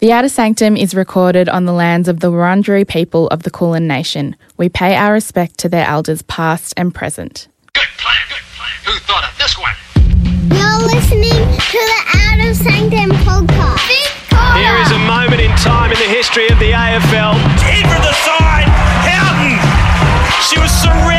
The Outer Sanctum is recorded on the lands of the Wurundjeri people of the Kulin Nation. We pay our respect to their elders past and present. Good plan, good plan. Who thought of this one? You're listening to the Outer Sanctum podcast. Here is a moment in time in the history of the AFL. In from the side, Houghton. She was surrounded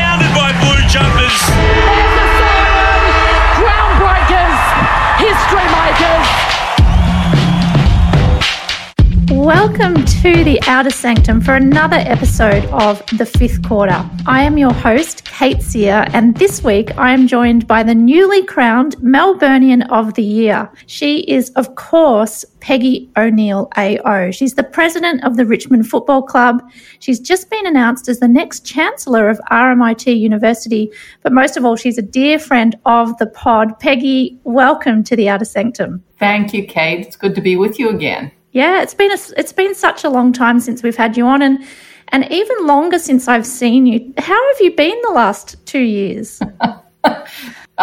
Welcome to the Outer Sanctum for another episode of The Fifth Quarter. I am your host, Kate Seear, and this week I am joined by the newly crowned Melburnian of the Year. She is, of course, Peggy O'Neal AO. She's the president of the Richmond Football Club. She's just been announced as the next chancellor of RMIT University, but most of all, she's a dear friend of the pod. Peggy, welcome to the Outer Sanctum. Thank you, Kate. It's good to be with you again. Yeah, it's been a, it's been such a long time since we've had you on, and and even longer since I've seen you. How have you been the last two years?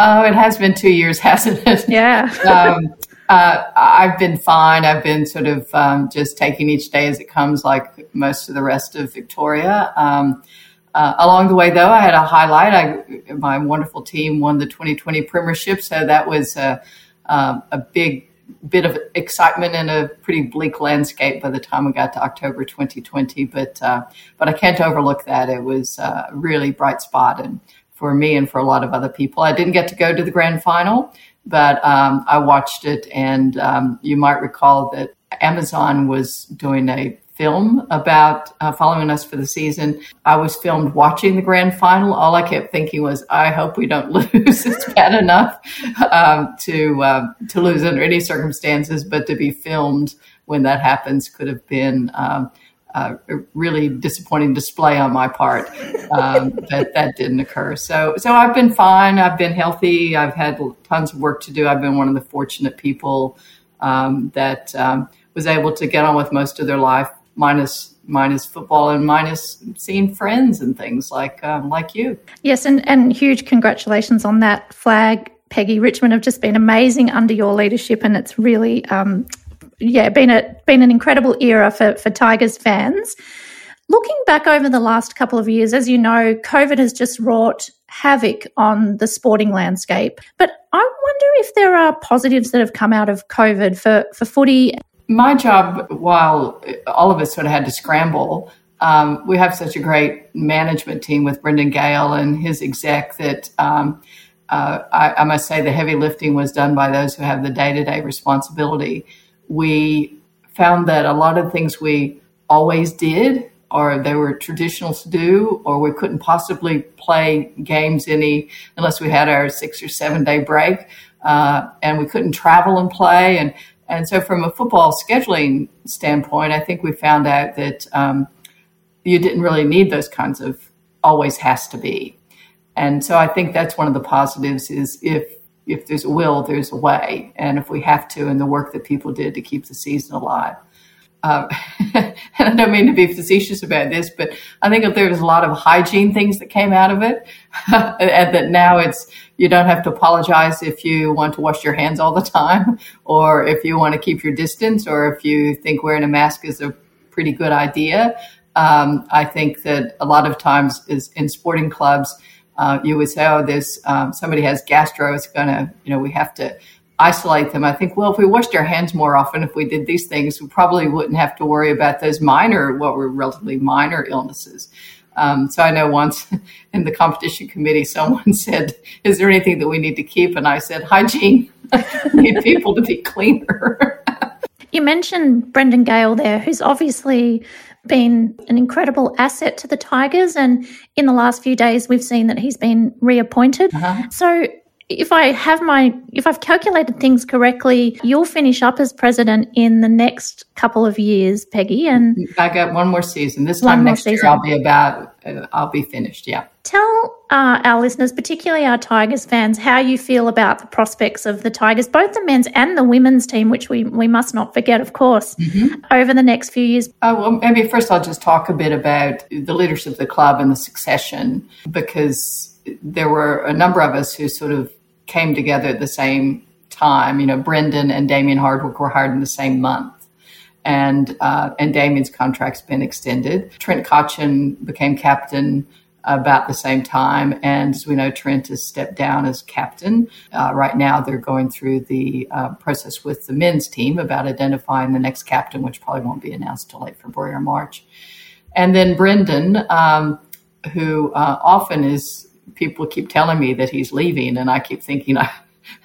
Oh, it has been two years, hasn't it? Yeah. um, uh, I've been fine. I've been sort of um, just taking each day as it comes, like most of the rest of Victoria. Um, uh, along the way, though, I had a highlight. I, my wonderful team won the 2020 Premiership, so that was a, um, a big bit of excitement in a pretty bleak landscape by the time we got to October 2020. But uh, but I can't overlook that. It was a really bright spot, and for me and for a lot of other people, I didn't get to go to the grand final, but um, I watched it. And um, you might recall that Amazon was doing a film about uh, following us for the season. I was filmed watching the grand final. All I kept thinking was, I hope we don't lose. it's bad enough um, to uh, to lose under any circumstances, but to be filmed when that happens could have been. Um, a really disappointing display on my part um, that that didn't occur. So, so I've been fine. I've been healthy. I've had tons of work to do. I've been one of the fortunate people um, that um, was able to get on with most of their life minus minus football and minus seeing friends and things like um, like you. Yes, and and huge congratulations on that flag, Peggy. Richmond have just been amazing under your leadership, and it's really um, yeah been a been an incredible era for for Tigers fans. Looking back over the last couple of years, as you know, COVID has just wrought havoc on the sporting landscape. But I wonder if there are positives that have come out of COVID for, for footy my job, while all of us sort of had to scramble, um, we have such a great management team with Brendan Gale and his exec that um, uh, I, I, must say the heavy lifting was done by those who have the day to day responsibility. We found that a lot of things we always did, or they were traditional to do, or we couldn't possibly play games any unless we had our six or seven day break, uh, and we couldn't travel and play and and so, from a football scheduling standpoint, I think we found out that um, you didn't really need those kinds of always has to be. And so, I think that's one of the positives is if if there's a will, there's a way, and if we have to, and the work that people did to keep the season alive. Uh, and I don't mean to be facetious about this, but I think there was a lot of hygiene things that came out of it, and that now it's you don't have to apologize if you want to wash your hands all the time, or if you want to keep your distance, or if you think wearing a mask is a pretty good idea. Um, I think that a lot of times is in sporting clubs, uh, you would say, "Oh, there's um, somebody has gastro. It's gonna, you know, we have to." Isolate them. I think, well, if we washed our hands more often, if we did these things, we probably wouldn't have to worry about those minor, what were relatively minor illnesses. Um, so I know once in the competition committee, someone said, "Is there anything that we need to keep?" And I said, "Hygiene. need people to be cleaner." you mentioned Brendan Gale there, who's obviously been an incredible asset to the Tigers, and in the last few days, we've seen that he's been reappointed. Uh-huh. So if I have my, if I've calculated things correctly, you'll finish up as president in the next couple of years, Peggy. And I got one more season. This time next year. I'll be about, I'll be finished. Yeah. tell uh, our listeners, particularly our Tigers fans, how you feel about the prospects of the Tigers, both the men's and the women's team, which we, we must not forget, of course, over the next few years. Uh, well, maybe first I'll just talk a bit about the leadership of the club and the succession because there were a number of us who sort of came together at the same time. You know, Brendan and Damien Hardwick were hired in the same month. And uh, and Damien's contract's been extended. Trent Cotchin became captain about the same time, and as we know, Trent has stepped down as captain. Uh, right now, they're going through the uh, process with the men's team about identifying the next captain, which probably won't be announced till late February or March. And then Brendan, um, who uh, often is people keep telling me that he's leaving, and I keep thinking I.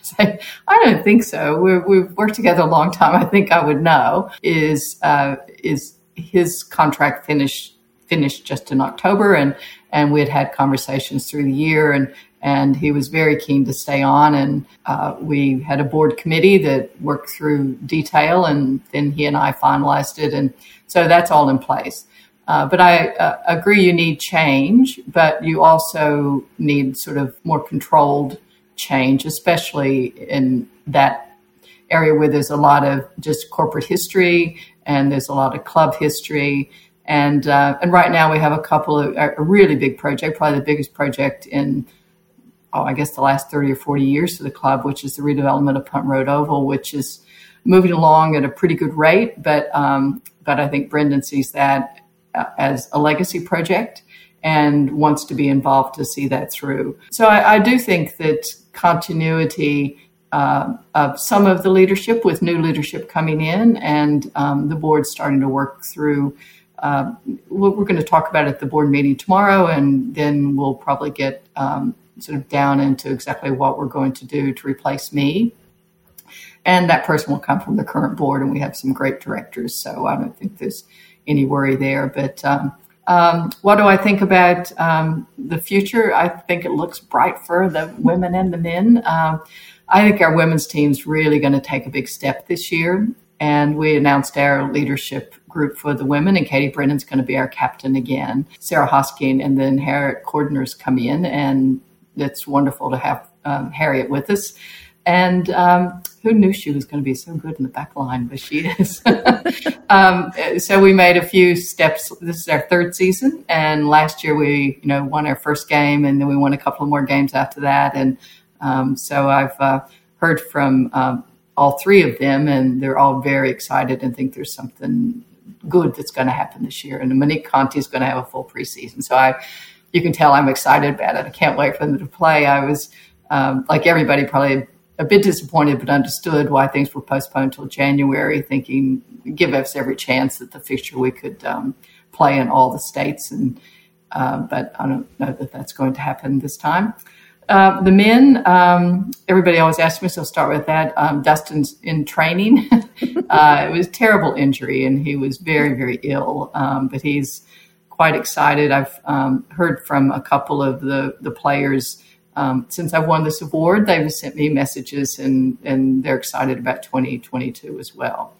say, I don't think so. We're, we've worked together a long time. I think I would know. Is uh, is his contract finished finished just in October, and and we had had conversations through the year, and and he was very keen to stay on, and uh, we had a board committee that worked through detail, and then he and I finalized it, and so that's all in place. Uh, but I uh, agree you need change, but you also need sort of more controlled change, especially in that area where there's a lot of just corporate history and there's a lot of club history. And uh, and right now we have a couple of a really big project, probably the biggest project in oh I guess the last thirty or forty years for the club, which is the redevelopment of Punt Road Oval, which is moving along at a pretty good rate. But um, but I think Brendan sees that as a legacy project and wants to be involved to see that through. So I, I do think that continuity uh, of some of the leadership with new leadership coming in and um, the board starting to work through. Uh, what we're going to talk about at the board meeting tomorrow, and then we'll probably get um, sort of down into exactly what we're going to do to replace me. And that person will come from the current board, and we have some great directors, so I don't think there's any worry there. But um, um, what do I think about um, the future? I think it looks bright for the women and the men. Um, I think our women's team's really going to take a big step this year. And we announced our leadership group for the women, and Katie Brennan's going to be our captain again. Sarah Hosking and then Harriet Cordner's come in, and it's wonderful to have um, Harriet with us. And um, who knew she was going to be so good in the back line, but she is. um, so we made a few steps. This is our third season, and last year we, you know, won our first game, and then we won a couple of more games after that. And um, so I've uh, heard from um, all three of them, and they're all very excited and think there's something good that's going to happen this year. And Monique Conti is going to have a full preseason, so I, you can tell I'm excited about it. I can't wait for them to play. I was um, like everybody, probably a bit disappointed, but understood why things were postponed until January, thinking give us every chance that the fixture we could um, play in all the states. And uh, but I don't know that that's going to happen this time. Uh, the men, um, everybody always asks me, so I'll start with that. Um, Dustin's in training. uh, it was terrible injury, and he was very, very ill. Um, but he's quite excited. I've um, heard from a couple of the the players um, since I've won this award. They've sent me messages, and and they're excited about 2022 as well.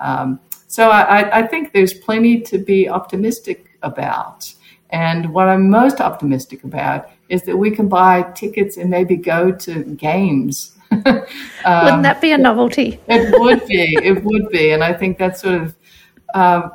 Um, so I, I think there's plenty to be optimistic about. And what I'm most optimistic about is that we can buy tickets and maybe go to games. Wouldn't that be a novelty? It would be. it would be. And I think that's sort of, uh,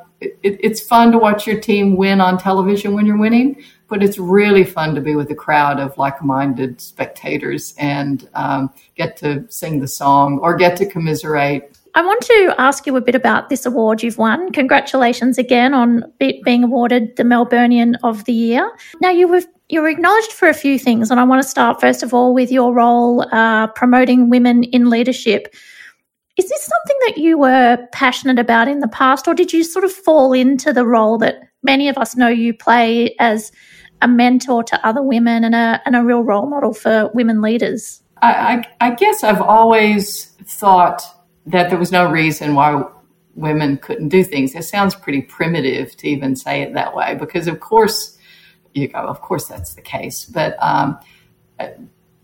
it, it's fun to watch your team win on television when you're winning, but it's really fun to be with a crowd of like minded spectators and um, get to sing the song or get to commiserate. I want to ask you a bit about this award you've won. Congratulations again on be- being awarded the Melburnian of the Year. Now you were you were acknowledged for a few things, and I want to start first of all with your role uh, promoting women in leadership. Is this something that you were passionate about in the past, or did you sort of fall into the role that many of us know you play as a mentor to other women and a and a real role model for women leaders? I, I, I guess I've always thought that there was no reason why women couldn't do things. It sounds pretty primitive to even say it that way, because of course, you go, of course that's the case. But um,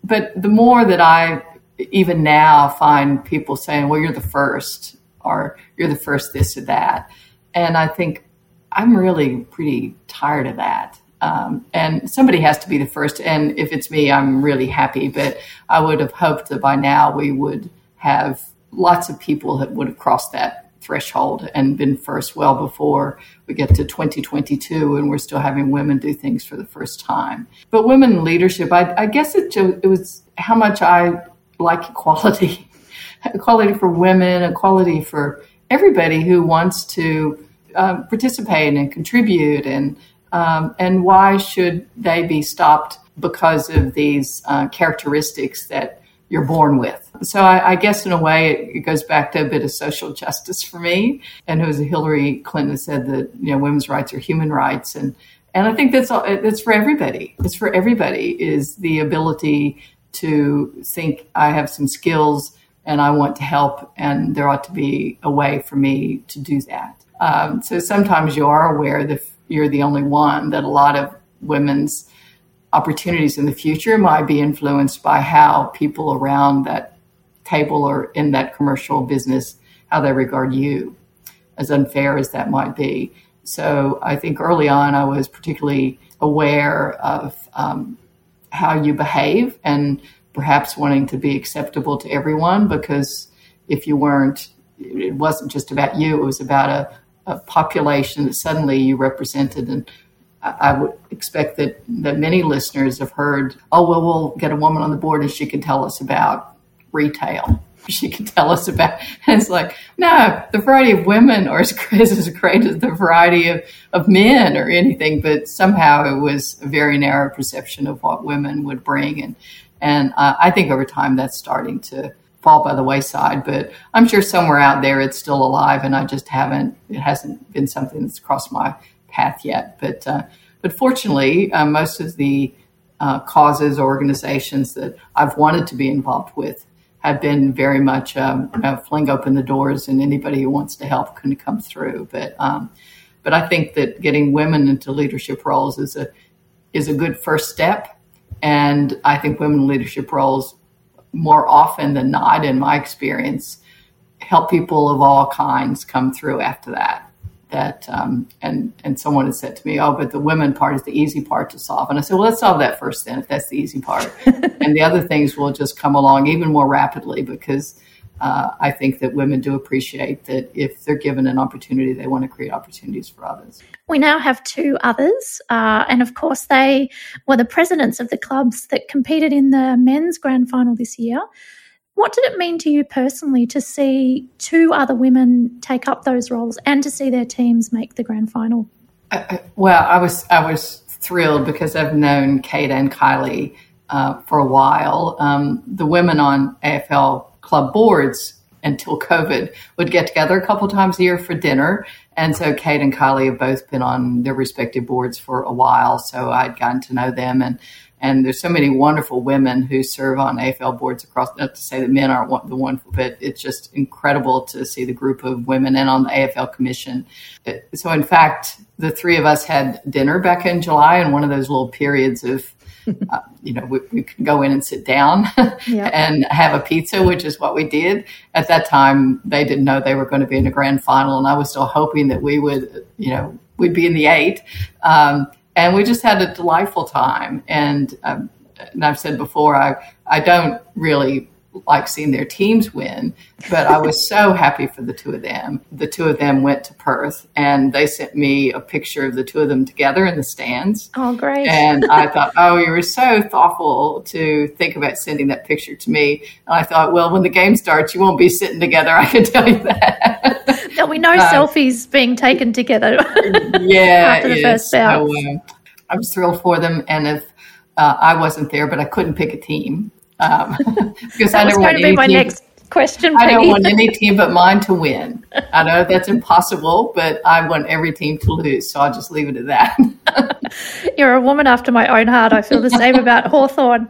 but the more that I even now find people saying, well, you're the first, or you're the first this or that. And I think I'm really pretty tired of that. Um, and somebody has to be the first. And if it's me, I'm really happy. But I would have hoped that by now we would have lots of people that would have crossed that threshold and been first well before we get to 2022 and we're still having women do things for the first time. But women leadership, I, I guess it, it was how much I like equality, equality for women, equality for everybody who wants to uh, participate and contribute, and um, and why should they be stopped because of these uh, characteristics that you're born with? So I, I guess in a way it, it, goes back to a bit of social justice for me. And was Hillary Clinton said that you know women's rights are human rights, and and I think that's all, that's for everybody. It's for everybody is the ability to think I have some skills and I want to help, and there ought to be a way for me to do that. Um, so sometimes you are aware that you're the only one, that a lot of women's opportunities in the future might be influenced by how people around that table or in that commercial business, how they regard you, as unfair as that might be. So I think early on I was particularly aware of um, how you behave and perhaps wanting to be acceptable to everyone because if you weren't, it wasn't just about you, it was about a, a population that suddenly you represented. And I, I would expect that, that many listeners have heard, oh, well, we'll get a woman on the board and she can tell us about retail. She can tell us about. And it's like, no, the variety of women are as great as great as the variety of, of men or anything. But somehow it was a very narrow perception of what women would bring. And, and uh, I think over time that's starting to fall by the wayside. But I'm sure somewhere out there it's still alive, and I just haven't. It hasn't been something that's crossed my path yet. But uh, but fortunately, uh, most of the uh, causes or organizations that I've wanted to be involved with have been very much um, you know, fling open the doors, and anybody who wants to help can come through. But um, but I think that getting women into leadership roles is a is a good first step, and I think women leadership roles more often than not, in my experience, help people of all kinds come through after that that um, and and someone had said to me, "Oh, but the women part is the easy part to solve." And I said, "Well, let's solve that first, then, if that's the easy part, and the other things will just come along even more rapidly because." Uh, I think that women do appreciate that if they're given an opportunity, they want to create opportunities for others. We now have two others, uh, and of course, they were the presidents of the clubs that competed in the men's grand final this year. What did it mean to you personally to see two other women take up those roles and to see their teams make the grand final? Uh, uh, well, I was I was thrilled because I've known Kate and Kylie uh, for a while. Um, the women on AFL club boards until COVID would get together a couple times a year for dinner. And so Kate and Kylie have both been on their respective boards for a while. So I'd gotten to know them and and there's so many wonderful women who serve on AFL boards across, not to say that men aren't the wonderful, but it's just incredible to see the group of women and on the AFL commission. So, in fact, the three of us had dinner back in July and one of those little periods of, uh, you know, we, we can go in and sit down and have a pizza, which is what we did. At that time, they didn't know they were going to be in a grand final, and I was still hoping that we would, you know, we'd be in the eight. Um, and we just had a delightful time. And, um, and I've said before, I I don't really like seeing their teams win, but I was so happy for the two of them. The two of them went to Perth and they sent me a picture of the two of them together in the stands. Oh, great. And I thought, oh, you were so thoughtful to think about sending that picture to me. And I thought, well, when the game starts, you won't be sitting together. I can tell you that. There'll be uh, selfies being taken together yeah, after the first bout. So, uh, I was thrilled for them. And if uh, I wasn't there, but I couldn't pick a team um, because I never want to be my team. next question. I don't want any team but mine to win. I know that's impossible, but I want every team to lose. So I'll just leave it at that. You're a woman after my own heart. I feel the same about Hawthorn.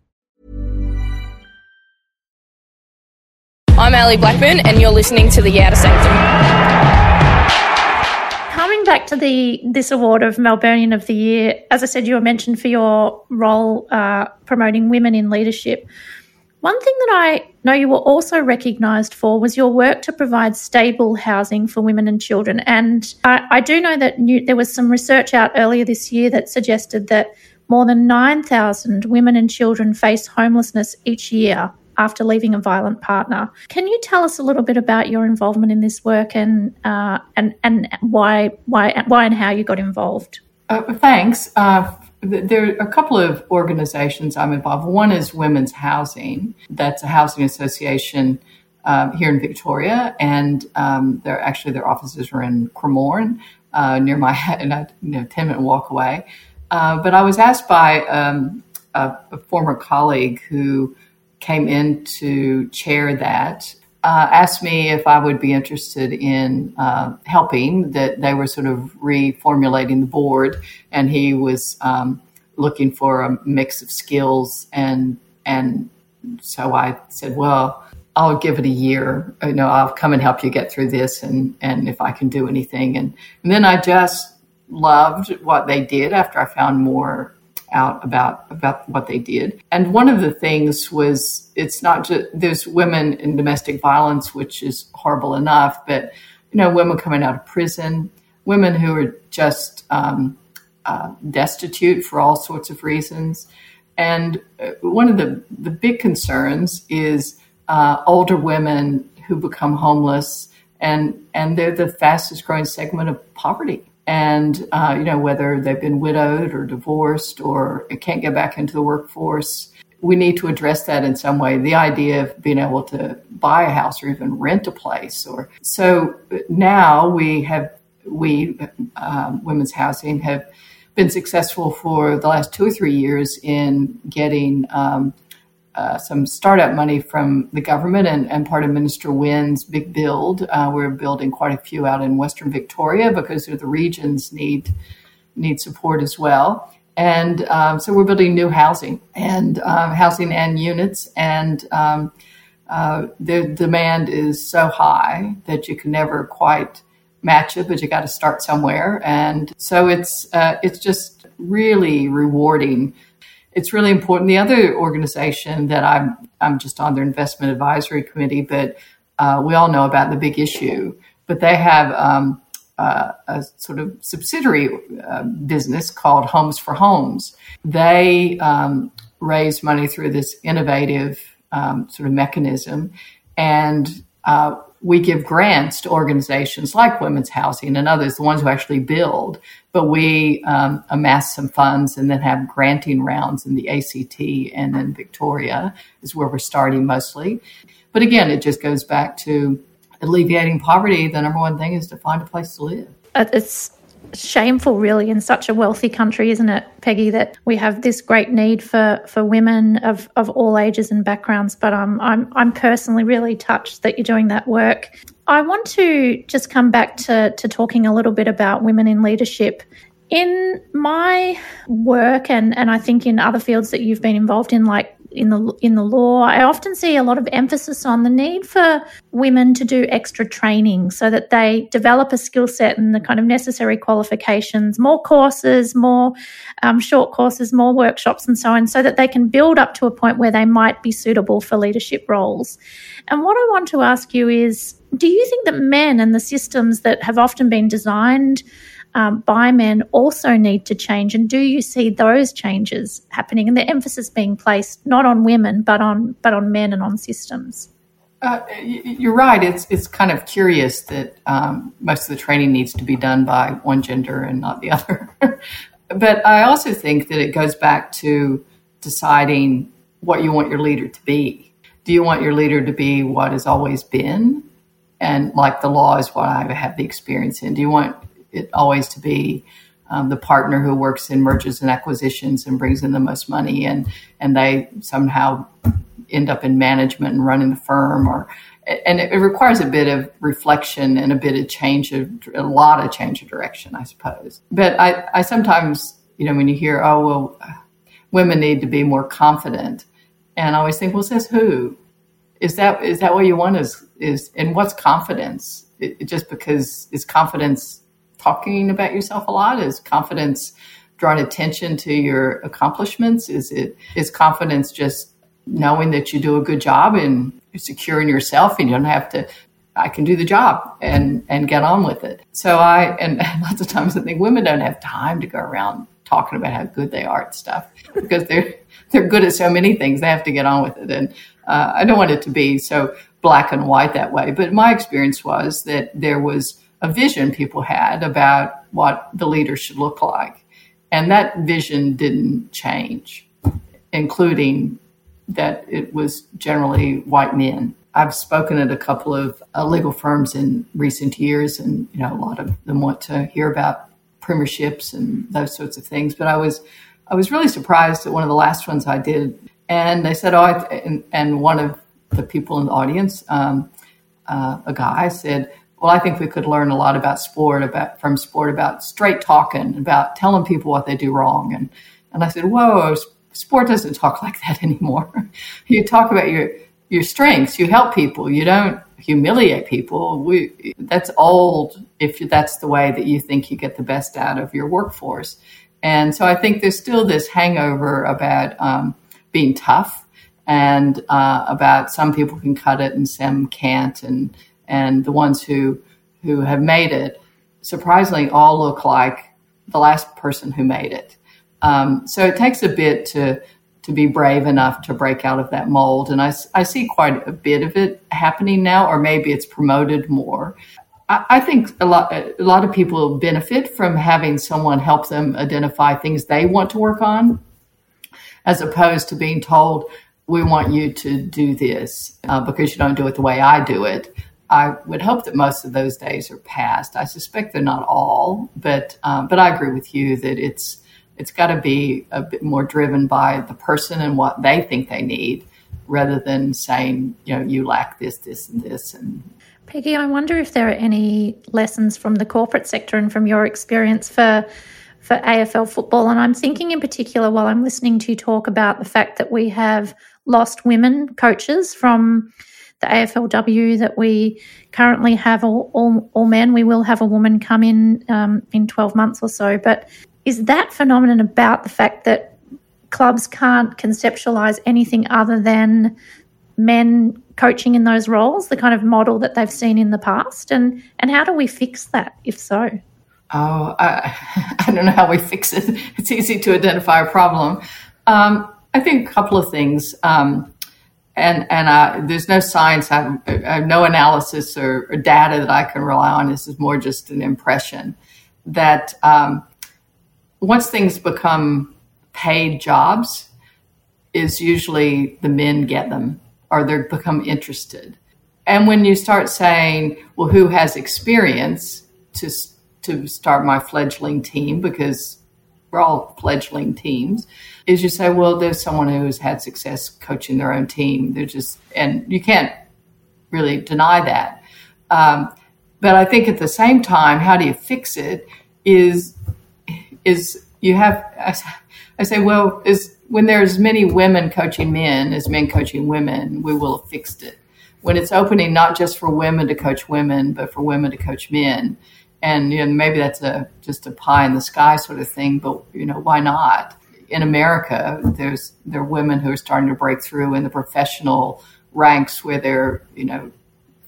I'm Ali Blackburn and you're listening to The Outer Sanctum. Coming back to the this award of Melburnian of the Year, as I said, you were mentioned for your role uh, promoting women in leadership. One thing that I know you were also recognised for was your work to provide stable housing for women and children. And I, I do know that new, there was some research out earlier this year that suggested that more than 9,000 women and children face homelessness each year after leaving a violent partner. Can you tell us a little bit about your involvement in this work and uh, and and why why why and how you got involved? Uh, thanks. Uh, there are a couple of organizations I'm involved. One is Women's Housing. That's a housing association um, here in Victoria, and um, they're actually their offices are in Cremorne, uh, near my and a you know, ten minute walk away. Uh, but I was asked by um, a, a, former colleague who came in to chair that. Uh, asked me if I would be interested in uh, helping. That they were sort of reformulating the board, and he was um, looking for a mix of skills. and And so I said, "Well, I'll give it a year. You know, I'll come and help you get through this, and and if I can do anything." And, and then I just loved what they did after I found more out about about what they did. And one of the things was it's not just there's women in domestic violence, which is horrible enough, but you know, women coming out of prison, women who are just um, uh, destitute for all sorts of reasons. And uh, one of the, the big concerns is uh, older women who become homeless, and, and they're the fastest growing segment of poverty and uh, you know whether they've been widowed or divorced or can't get back into the workforce we need to address that in some way. The idea of being able to buy a house or even rent a place or so now we have we um, women's housing have been successful for the last two or three years in getting um, uh, some startup money from the government and, and part of Minister Wynne's big build. Uh, we're building quite a few out in Western Victoria because the regions need need support as well. And um, so we're building new housing and uh, housing and units, and um, uh, the demand is so high that you can never quite match it, but you got to start somewhere. And so it's uh, it's just really rewarding it's really important. The other organization that I'm I'm just on their investment advisory committee, but uh, we all know about the big issue. But they have um, uh, a sort of subsidiary uh, business called Homes for Homes. They um, raise money through this innovative um, sort of mechanism, and uh, we give grants to organizations like Women's Housing and others, the ones who actually build. But we um, amass some funds and then have granting rounds in the ACT and in Victoria is where we're starting mostly. But again, it just goes back to alleviating poverty. The number one thing is to find a place to live. Uh, it's shameful really in such a wealthy country isn't it peggy that we have this great need for for women of of all ages and backgrounds? But um, i'm i'm personally really touched that you're doing that work. I want to just come back to to talking a little bit about women in leadership. In my work and and i think in other fields that you've been involved in like in the in the law, I often see a lot of emphasis on the need for women to do extra training so that they develop a skill set and the kind of necessary qualifications, more courses, more um, short courses, more workshops, and so on, so that they can build up to a point where they might be suitable for leadership roles. And what I want to ask you is, do you think that men and the systems that have often been designed um, by men also need to change? And do you see those changes happening and the emphasis being placed not on women but on but on men and on systems? Uh, you're right. It's it's kind of curious that um, most of the training needs to be done by one gender and not the other. but I also think that it goes back to deciding what you want your leader to be. Do you want your leader to be what has always been, and like the law is what I have the experience in? Do you want it always to be um, the partner who works in mergers and acquisitions and brings in the most money, and and they somehow end up in management and running the firm, or and it, it requires a bit of reflection and a bit of change of a lot of change of direction, I suppose. But I, I sometimes, you know, when you hear, oh well, women need to be more confident, and I always think, well, says who? Is that is that what you want? Is is and what's confidence? It, it just because is confidence talking about yourself a lot? Is confidence drawing attention to your accomplishments? Is it is confidence just knowing that you do a good job and you're secure in yourself and you don't have to I can do the job and and get on with it. So I and lots of times I think women don't have time to go around talking about how good they are at stuff because they're they're good at so many things. They have to get on with it, and uh, I don't want it to be so black and white that way. But my experience was that there was a vision people had about what the leader should look like. And that vision didn't change, including that it was generally white men. I've spoken at a couple of uh, legal firms in recent years, and you know a lot of them want to hear about premierships and those sorts of things. But I was I was really surprised at one of the last ones I did, and they said, "Oh," and, and, one of the people in the audience, um, uh, a guy, said, well, I think we could learn a lot about sport, about from sport, about straight talking, about telling people what they do wrong. And and I said, whoa, sport doesn't talk like that anymore. you talk about your your strengths. You help people. You don't humiliate people. We that's old if that's the way that you think you get the best out of your workforce. And so I think there's still this hangover about um, being tough and uh, about some people can cut it and some can't and and the ones who who have made it surprisingly all look like the last person who made it. Um, so it takes a bit to to be brave enough to break out of that mold, and I, I see quite a bit of it happening now, or maybe it's promoted more. I, I think a lot a lot of people benefit from having someone help them identify things they want to work on, as opposed to being told we want you to do this uh, because you don't do it the way I do it. I would hope that most of those days are past. I suspect they're not all, but um, but I agree with you that it's it's got to be a bit more driven by the person and what they think they need, rather than saying you know you lack this, this, and this. And Peggy, I wonder if there are any lessons from the corporate sector and from your experience for for AFL football. And I'm thinking in particular while I'm listening to you talk about the fact that we have lost women coaches from the AFLW that we currently have all, all, all men. We will have a woman come in um, in 12 months or so. But is that phenomenon about the fact that clubs can't conceptualize anything other than men coaching in those roles, the kind of model that they've seen in the past? And, and how do we fix that, if so? Oh, I, I don't know how we fix it. It's easy to identify a problem. Um, I think a couple of things. Um, and and uh, there's no science, I I have no analysis or, or, data that I can rely on. This is more just an impression that um, once things become paid jobs, is usually the men get them or they become interested. And when you start saying, well, who has experience to to start my fledgling team because we're all fledgling teams, is you say, well, there's someone who's had success coaching their own team. They're just, and you can't really deny that. Um, but I think at the same time, how do you fix it? Is is you have I say, well, is when there's many women coaching men as men coaching women, we will have fixed it. When it's opening not just for women to coach women, but for women to coach men, and you know maybe that's a just a pie in the sky sort of thing but you know why not? In america there's there are women who are starting to break through in the professional ranks where there are you know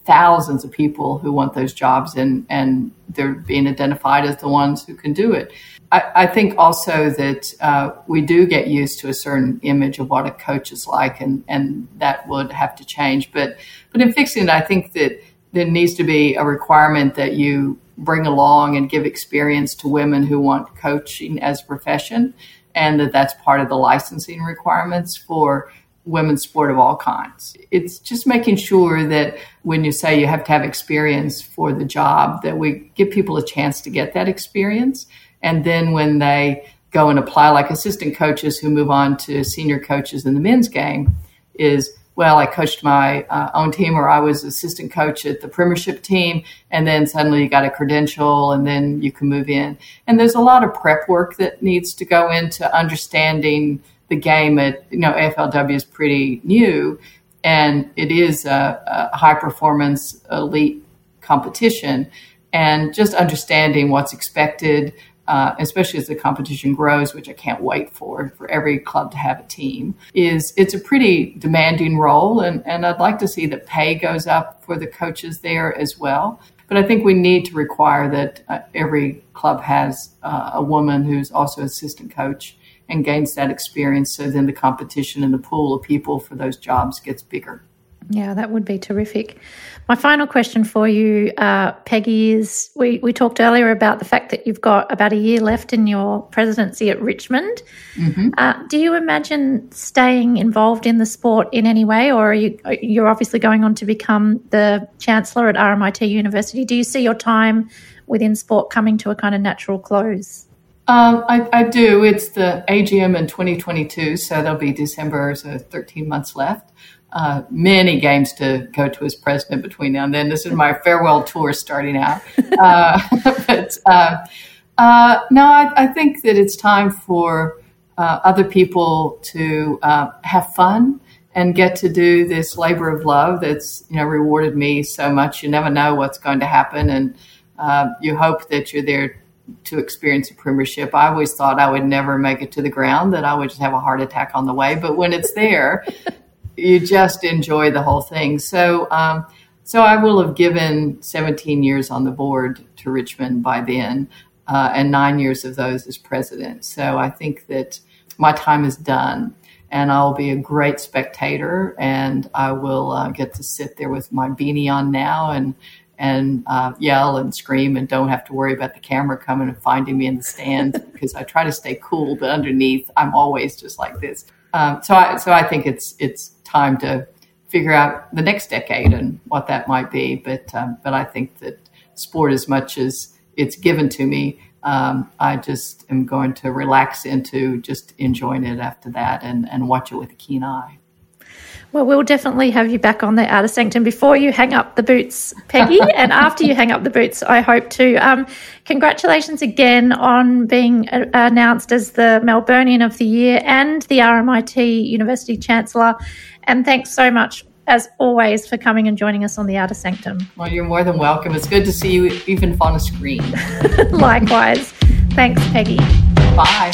thousands of people who want those jobs and and they're being identified as the ones who can do it. I, I think also that uh, we do get used to a certain image of what a coach is like and and that would have to change. But but in fixing it i think that there needs to be a requirement that you bring along and give experience to women who want coaching as a profession, and that that's part of the licensing requirements for women's sport of all kinds. It's just making sure that when you say you have to have experience for the job, that we give people a chance to get that experience. And then when they go and apply, like assistant coaches who move on to senior coaches in the men's game, is well, I coached my uh, own team or I was assistant coach at the premiership team. And then suddenly you got a credential and then you can move in. And there's a lot of prep work that needs to go into understanding the game at, you know, AFLW is pretty new and it is a, a high performance elite competition. And just understanding what's expected, uh, especially as the competition grows, which I can't wait for, for every club to have a team, is it's a pretty demanding role. And, and I'd like to see that pay goes up for the coaches there as well. But I think we need to require that uh, every club has uh, a woman who's also assistant coach and gains that experience. So then the competition and the pool of people for those jobs gets bigger. Yeah, that would be terrific. My final question for you, uh, Peggy, is we, we talked earlier about the fact that you've got about a year left in your presidency at Richmond. Mm-hmm. Uh, do you imagine staying involved in the sport in any way, or are you, you're obviously going on to become the chancellor at RMIT University? Do you see your time within sport coming to a kind of natural close? Um, I, I, do. It's the AGM in 2022, so there'll be December, so 13 months left. Uh, many games to go to as president between now and then. This is my farewell tour starting out. Uh, but uh, uh, no, I, I, think that it's time for uh, other people to have fun and get to do this labor of love that's you know rewarded me so much. You never know what's going to happen, and you hope that you're there to experience a premiership. I always thought I would never make it to the ground, that I would just have a heart attack on the way. But when it's there, you just enjoy the whole thing. So, um, so I will have given 17 years on the board to Richmond by then, uh, and nine years of those as president. So I think that my time is done. And I'll be a great spectator, and I will uh, get to sit there with my beanie on now and and uh, yell and scream and don't have to worry about the camera coming and finding me in the stands because I try to stay cool, but underneath I'm always just like this. Um, so I so I think it's it's time to figure out the next decade and what that might be. But um, but I think that sport, as much as it's given to me, um, I just am going to relax into just enjoying it after that and and watch it with a keen eye. Well, we'll definitely have you back on the Outer Sanctum before you hang up the boots, Peggy, and after you hang up the boots, I hope to. Um, congratulations again on being uh, announced as the Melburnian of the Year and the RMIT University Chancellor. And thanks so much, as always, for coming and joining us on the Outer Sanctum. Well, you're more than welcome. It's good to see you even on a screen. Likewise. Thanks, Peggy. Bye.